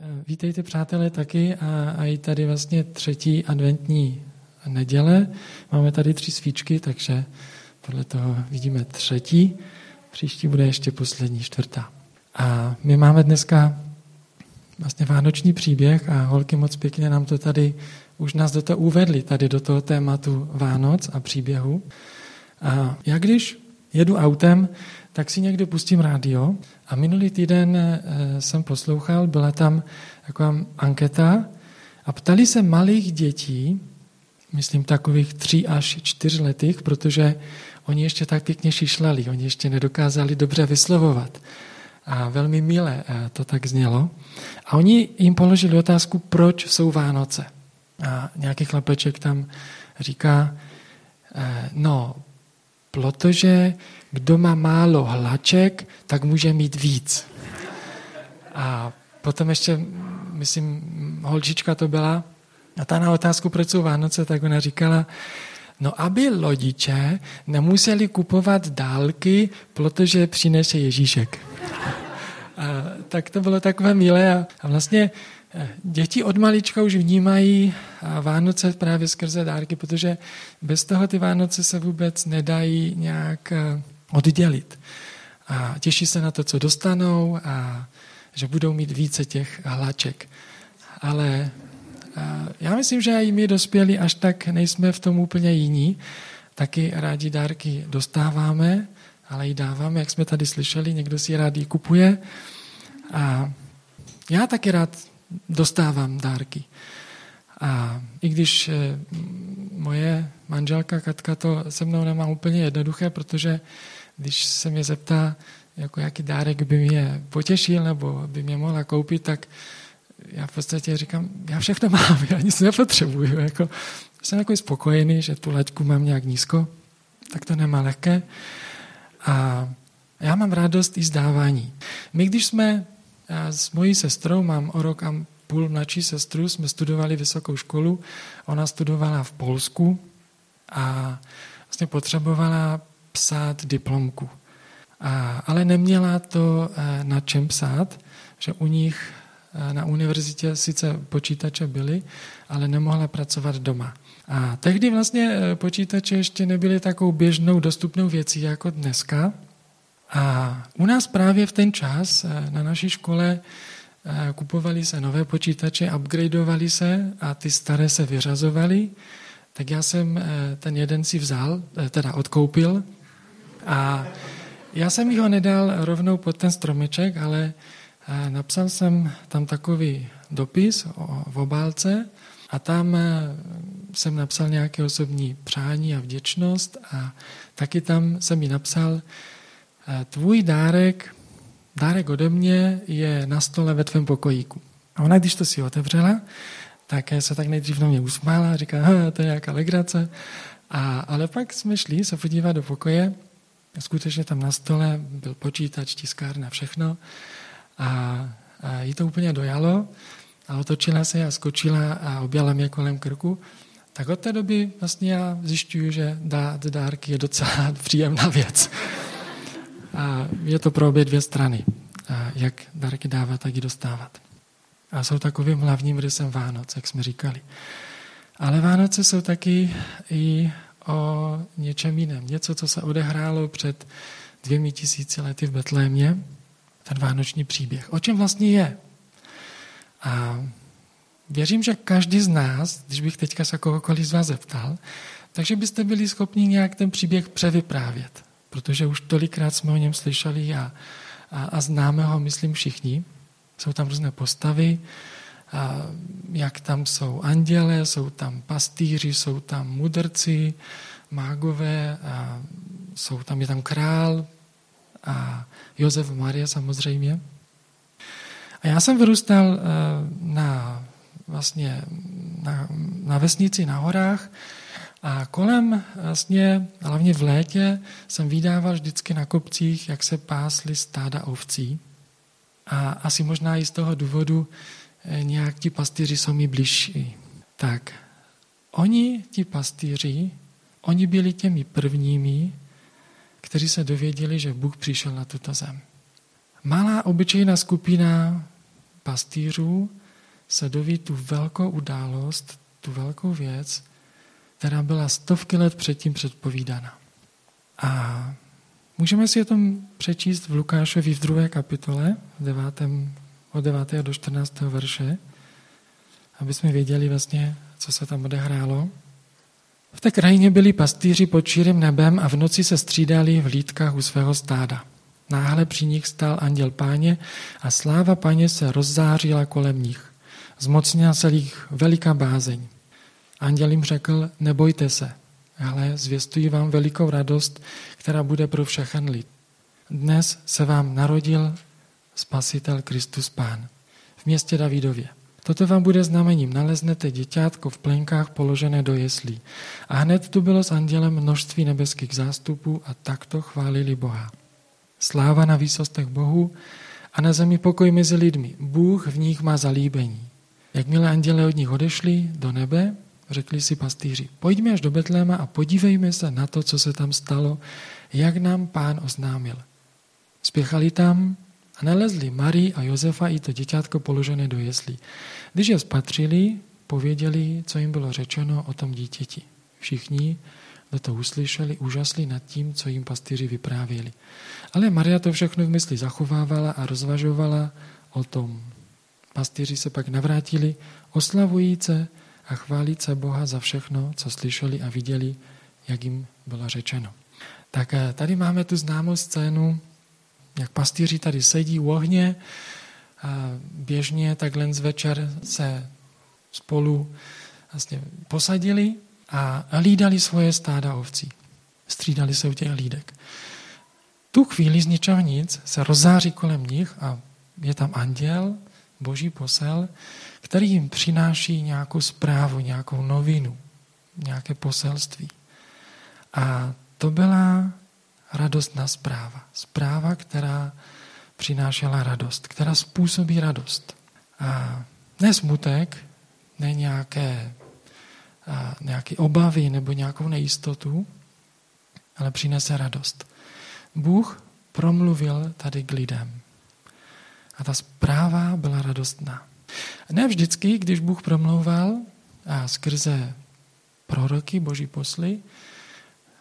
Eh, vítejte přátelé taky a, a i tady vlastně třetí adventní neděle. Máme tady tři svíčky, takže podle toho vidíme třetí. Příští bude ještě poslední, čtvrtá. A my máme dneska vlastně vánoční příběh a holky moc pěkně nám to tady, už nás do toho uvedli, tady do toho tématu Vánoc a příběhu. A já když jedu autem, tak si někdy pustím rádio a minulý týden eh, jsem poslouchal, byla tam taková anketa a ptali se malých dětí, myslím takových tři až čtyř letých, protože oni ještě tak pěkně šišlali, oni ještě nedokázali dobře vyslovovat. A velmi milé eh, to tak znělo. A oni jim položili otázku, proč jsou Vánoce. A nějaký chlapeček tam říká, eh, no, protože kdo má málo hlaček, tak může mít víc. A potom ještě, myslím, holčička to byla, a ta na otázku, proč jsou Vánoce, tak ona říkala, no aby lodiče nemuseli kupovat dálky, protože přinese Ježíšek. A, tak to bylo takové milé a, a vlastně eh, děti od malička už vnímají Vánoce právě skrze dárky, protože bez toho ty Vánoce se vůbec nedají nějak eh, oddělit. A těší se na to, co dostanou a že budou mít více těch hlaček. Ale já myslím, že i my dospělí až tak nejsme v tom úplně jiní. Taky rádi dárky dostáváme, ale i dáváme, jak jsme tady slyšeli, někdo si rádi kupuje. A já taky rád dostávám dárky. A i když eh, moje manželka Katka to se mnou nemá úplně jednoduché, protože když se mě zeptá, jako jaký dárek by mě potěšil nebo by mě mohla koupit, tak já v podstatě říkám, já všechno mám, já nic nepotřebuju. Jako, jsem jako spokojený, že tu laťku mám nějak nízko, tak to nemá lehké. A já mám radost i zdávání. My, když jsme s mojí sestrou, mám o rok a půl mladší sestru, jsme studovali vysokou školu, ona studovala v Polsku a vlastně potřebovala psát diplomku. A, ale neměla to eh, na čem psát, že u nich eh, na univerzitě sice počítače byly, ale nemohla pracovat doma. A tehdy vlastně eh, počítače ještě nebyly takovou běžnou dostupnou věcí jako dneska. A u nás právě v ten čas na naší škole kupovali se nové počítače, upgradeovali se a ty staré se vyřazovaly. Tak já jsem ten jeden si vzal, teda odkoupil a já jsem ho nedal rovnou pod ten stromeček, ale eh, napsal jsem tam takový dopis v obálce a tam eh, jsem napsal nějaké osobní přání a vděčnost a taky tam jsem mi napsal, eh, tvůj dárek, dárek ode mě je na stole ve tvém pokojíku. A ona, když to si otevřela, tak se tak nejdřív na mě usmála a říká, to je nějaká legrace. A, ale pak jsme šli se podívat do pokoje skutečně tam na stole byl počítač, tiskárna, všechno. A, a jí to úplně dojalo a otočila se a skočila a objala mě kolem krku. Tak od té doby vlastně já zjišťuju, že dát dárky je docela příjemná věc. A je to pro obě dvě strany, a jak dárky dávat, tak i dostávat. A jsou takovým hlavním rysem Vánoc, jak jsme říkali. Ale Vánoce jsou taky i o něčem jiném. Něco, co se odehrálo před dvěmi tisíci lety v Betlémě, ten vánoční příběh. O čem vlastně je? A věřím, že každý z nás, když bych teďka se kohokoliv z vás zeptal, takže byste byli schopni nějak ten příběh převyprávět, protože už tolikrát jsme o něm slyšeli a, a, a známe ho, myslím, všichni. Jsou tam různé postavy, a jak tam jsou anděle, jsou tam pastýři, jsou tam mudrci, mágové, a jsou tam, je tam král a Josef Maria samozřejmě. A já jsem vyrůstal eh, na, vlastně, na, na vesnici na horách a kolem vlastně, hlavně v létě, jsem vydával vždycky na kopcích, jak se pásly stáda ovcí. A asi možná i z toho důvodu nějak ti pastýři jsou mi bližší. Tak, oni, ti pastýři, oni byli těmi prvními, kteří se dověděli, že Bůh přišel na tuto zem. Malá obyčejná skupina pastýřů se doví tu velkou událost, tu velkou věc, která byla stovky let předtím předpovídána. A můžeme si o tom přečíst v Lukášovi v druhé kapitole, v devátém, od 9. do 14. verše, aby jsme věděli vlastně, co se tam odehrálo. V té krajině byli pastýři pod širým nebem a v noci se střídali v lítkách u svého stáda. Náhle při nich stál anděl páně a sláva páně se rozzářila kolem nich. Zmocnila se jich veliká bázeň. Anděl jim řekl, nebojte se, ale zvěstuji vám velikou radost, která bude pro všechen lid. Dnes se vám narodil Spasitel Kristus Pán v městě Davidově. Toto vám bude znamením. Naleznete děťátko v plenkách položené do jeslí. A hned tu bylo s andělem množství nebeských zástupů a takto chválili Boha. Sláva na výsostech Bohu a na zemi pokoj mezi lidmi. Bůh v nich má zalíbení. Jakmile anděle od nich odešli do nebe, řekli si pastýři, pojďme až do Betléma a podívejme se na to, co se tam stalo, jak nám pán oznámil. Spěchali tam a nalezli Marii a Josefa i to děťátko položené do jeslí. Když je spatřili, pověděli, co jim bylo řečeno o tom dítěti. Všichni, kdo to uslyšeli, úžasli nad tím, co jim pastýři vyprávěli. Ale Maria to všechno v mysli zachovávala a rozvažovala o tom. Pastýři se pak navrátili, oslavujíce a chválíce Boha za všechno, co slyšeli a viděli, jak jim bylo řečeno. Tak eh, tady máme tu známou scénu, jak pastýři tady sedí u ohně, a běžně takhle z večer se spolu vlastně posadili a hlídali svoje stáda ovcí. Střídali se u těch hlídek. Tu chvíli z ničeho nic se rozzáří kolem nich a je tam anděl, boží posel, který jim přináší nějakou zprávu, nějakou novinu, nějaké poselství. A to byla radostná zpráva. Zpráva, která přinášela radost, která způsobí radost. A ne smutek, ne nějaké, a, nějaké obavy nebo nějakou nejistotu, ale přinese radost. Bůh promluvil tady k lidem. A ta zpráva byla radostná. Ne vždycky, když Bůh promlouval a skrze proroky, boží posly,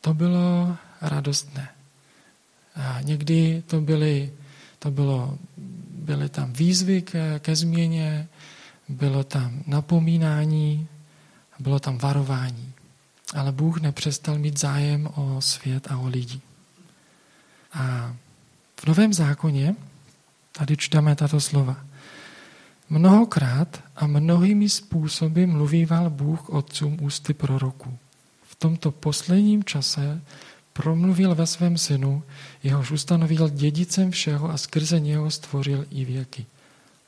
to bylo radostné. A někdy to, byly, to bylo, byly tam výzvy ke, ke změně, bylo tam napomínání, bylo tam varování. Ale Bůh nepřestal mít zájem o svět a o lidi. A v Novém zákoně tady čteme tato slova. Mnohokrát a mnohými způsoby mluvíval Bůh otcům ústy proroků. V tomto posledním čase promluvil ve svém synu, jehož ustanovil dědicem všeho a skrze něho stvořil i věky.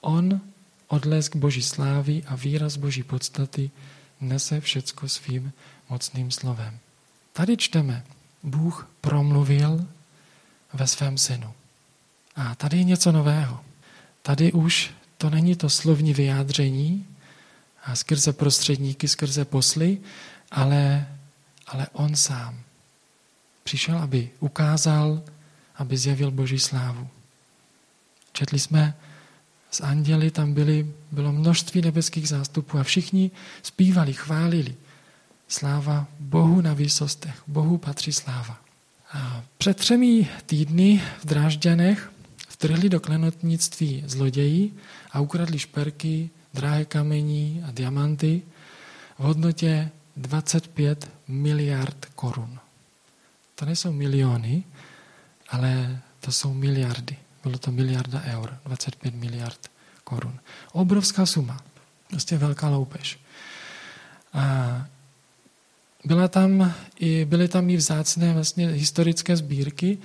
On, odlesk Boží slávy a výraz Boží podstaty, nese všecko svým mocným slovem. Tady čteme, Bůh promluvil ve svém synu. A tady je něco nového. Tady už to není to slovní vyjádření a skrze prostředníky, skrze posly, ale, ale on sám. Přišel, aby ukázal, aby zjevil Boží slávu. Četli jsme z anděli, tam byly, bylo množství nebeských zástupů a všichni zpívali, chválili. Sláva Bohu na výsostech. Bohu patří sláva. A před třemi týdny v Drážďanech vtrhli do klenotnictví zloději a ukradli šperky, drahé kamení a diamanty v hodnotě 25 miliard korun. To nejsou miliony, ale to jsou miliardy. Bylo to miliarda eur, 25 miliard korun. Obrovská suma. Prostě velká loupež. A byla tam i, byly tam i vzácné vlastně historické sbírky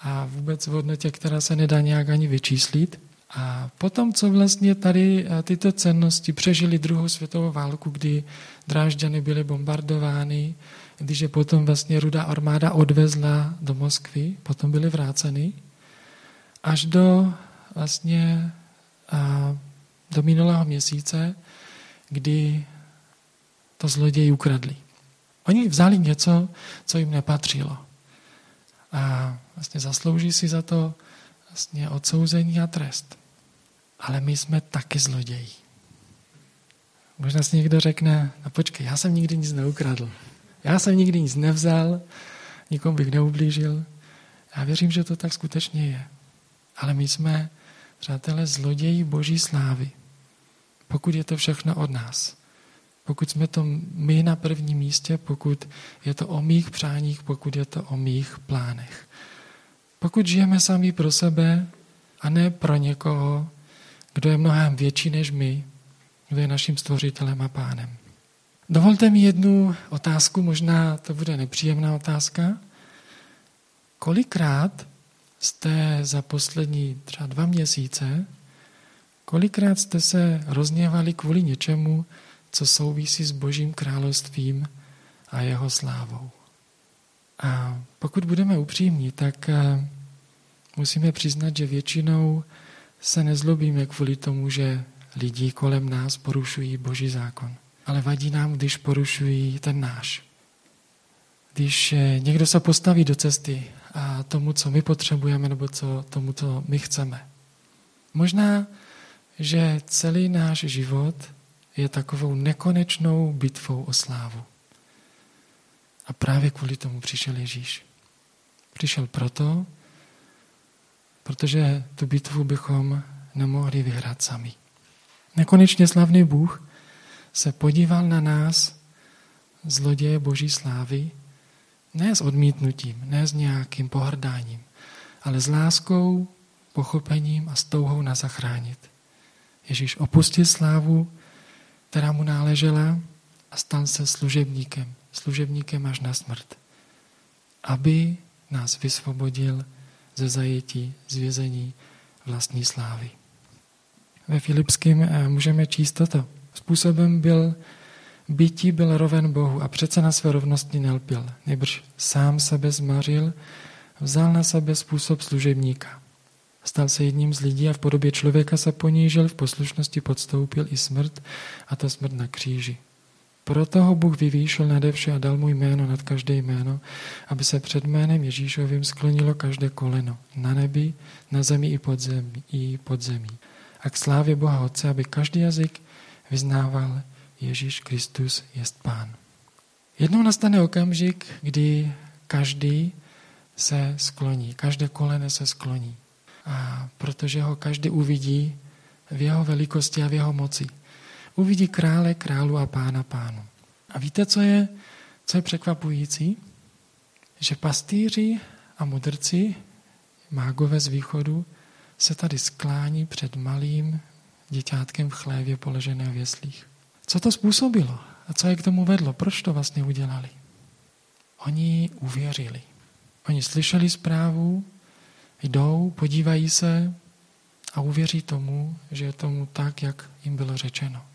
a vůbec v hodnotě, která se nedá nějak ani vyčíslit. A potom, co vlastně tady eh, tyto cennosti přežili druhou světovou válku, kdy Drážďany byly bombardovány, když je potom vlastně rudá armáda odvezla do Moskvy, potom byly vráceny, až do vlastně a, do minulého měsíce, kdy to zloději ukradli. Oni vzali něco, co jim nepatřilo. A vlastně zaslouží si za to vlastně odsouzení a trest. ale my jsme taky zloději. Možná si někdo řekne, no počkej, já jsem nikdy nic neukradl. Já jsem nikdy nic nevzal, nikomu bych neublížil. Já věřím, že to tak skutečně je. Ale my jsme, přátelé, zloději boží slávy. Pokud je to všechno od nás. Pokud jsme to my na prvním místě, pokud je to o mých přáních, pokud je to o mých plánech. Pokud žijeme sami pro sebe a ne pro někoho, kdo je mnohem větší než my, kdo je naším stvořitelem a pánem. Dovolte mi jednu otázku, možná to bude nepříjemná otázka. Kolikrát jste za poslední třeba dva měsíce, kolikrát jste se rozněvali kvůli něčemu, co souvisí s Božím královstvím a jeho slávou? A pokud budeme upřímní, tak eh, musíme přiznat, že většinou se nezlobíme kvůli tomu, že lidi kolem nás porušují Boží zákon. Ale vadí nám, když porušují ten náš. Když eh, někdo se postaví do cesty a tomu, co my potřebujeme, nebo co, tomu, co my chceme. Možná, že celý náš život je takovou nekonečnou bitvou o slávu. A právě kvůli tomu přišel Ježíš. Přišel proto, protože tu bitvu bychom nemohli vyhrát sami. Nekonečně slavný Bůh se podíval na nás, zloděje boží slávy, ne s odmítnutím, ne s nějakým pohrdáním, ale s láskou, pochopením a s touhou na zachránit. Ježíš opustil slávu, která mu náležela a stal se služebníkem, služebníkem až na smrt, aby nás vysvobodil ze zajetí, z vězení vlastní slávy. Ve Filipském eh, můžeme číst toto. Způsobem byl bytí byl roven Bohu a přece na své rovnosti nelpil, nebrž sám sebe zmařil, vzal na sebe způsob služebníka. Stal se jedním z lidí a v podobě člověka se ponížil, v poslušnosti podstoupil i smrt, a to smrt na kříži. Proto ho Bůh vyvýšil nade vše a dal mu jméno nad každé jméno, aby se před jménem Ježíšovým sklonilo každé koleno, na nebi, na zemi i pod zemí. I pod zemí. A k slávě Boha Otce, aby každý jazyk vyznával Ježíš Kristus jest Pán. Jednou nastane okamžik, kdy každý se skloní, každé kolene se skloní. A protože ho každý uvidí v jeho velikosti a v jeho moci uvidí krále, králu a pána pánu. A víte, co je, co je překvapující? Že pastýři a mudrci, mágové z východu, se tady sklání před malým děťátkem v chlévě položené v jeslích. Co to způsobilo? A co je k tomu vedlo? Proč to vlastně udělali? Oni uvěřili. Oni slyšeli zprávu, jdou, podívají se a uvěří tomu, že je tomu tak, jak jim bylo řečeno.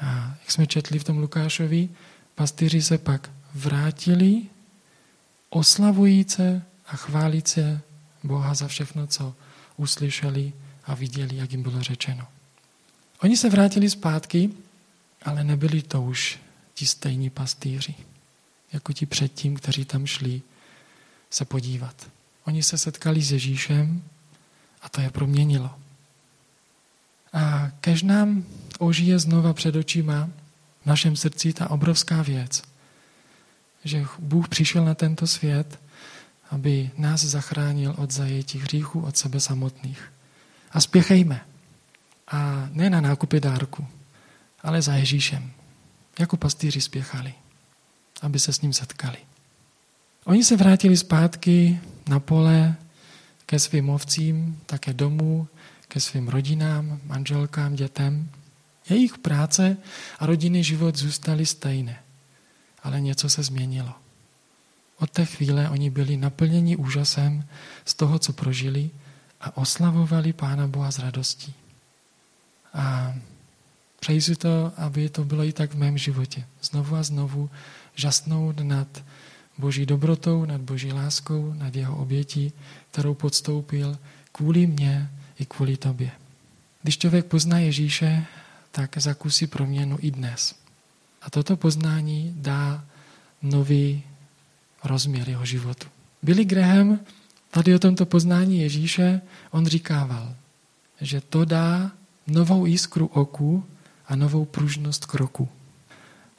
A jak jsme četli v tom Lukášovi, pastýři se pak vrátili, oslavujíce a chválíce Boha za všechno, co uslyšeli a viděli, jak jim bylo řečeno. Oni se vrátili zpátky, ale nebyli to už ti stejní pastýři, jako ti předtím, kteří tam šli se podívat. Oni se setkali s Ježíšem a to je proměnilo. A kež nám ožije znova před očima v našem srdci ta obrovská věc, že Bůh přišel na tento svět, aby nás zachránil od zajetí hříchu, od sebe samotných. A spěchejme. A ne na nákupy dárku, ale za Ježíšem. Jako pastýři spěchali, aby se s ním setkali. Oni se vrátili zpátky na pole ke svým ovcím, také domů, ke svým rodinám, manželkám, dětem. Jejich práce a rodinný život zůstaly stejné, ale něco se změnilo. Od té chvíle oni byli naplněni úžasem z toho, co prožili a oslavovali Pána Boha s radostí. A přeji si to, aby to bylo i tak v mém životě. Znovu a znovu žasnout nad Boží dobrotou, nad Boží láskou, nad jeho obětí, kterou podstoupil kvůli mně i kvůli tobě. Když člověk pozná Ježíše, tak zakusí proměnu i dnes. A toto poznání dá nový rozměr jeho životu. Billy Graham tady o tomto poznání Ježíše, on říkával, že to dá novou jiskru oku a novou pružnost kroku.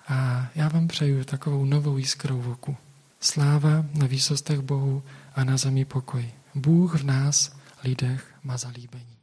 A já vám přeju takovou novou jiskrou v oku. Sláva na výsostech Bohu a na zemi pokoj. Bůh v nás, lidech, má zalíbení.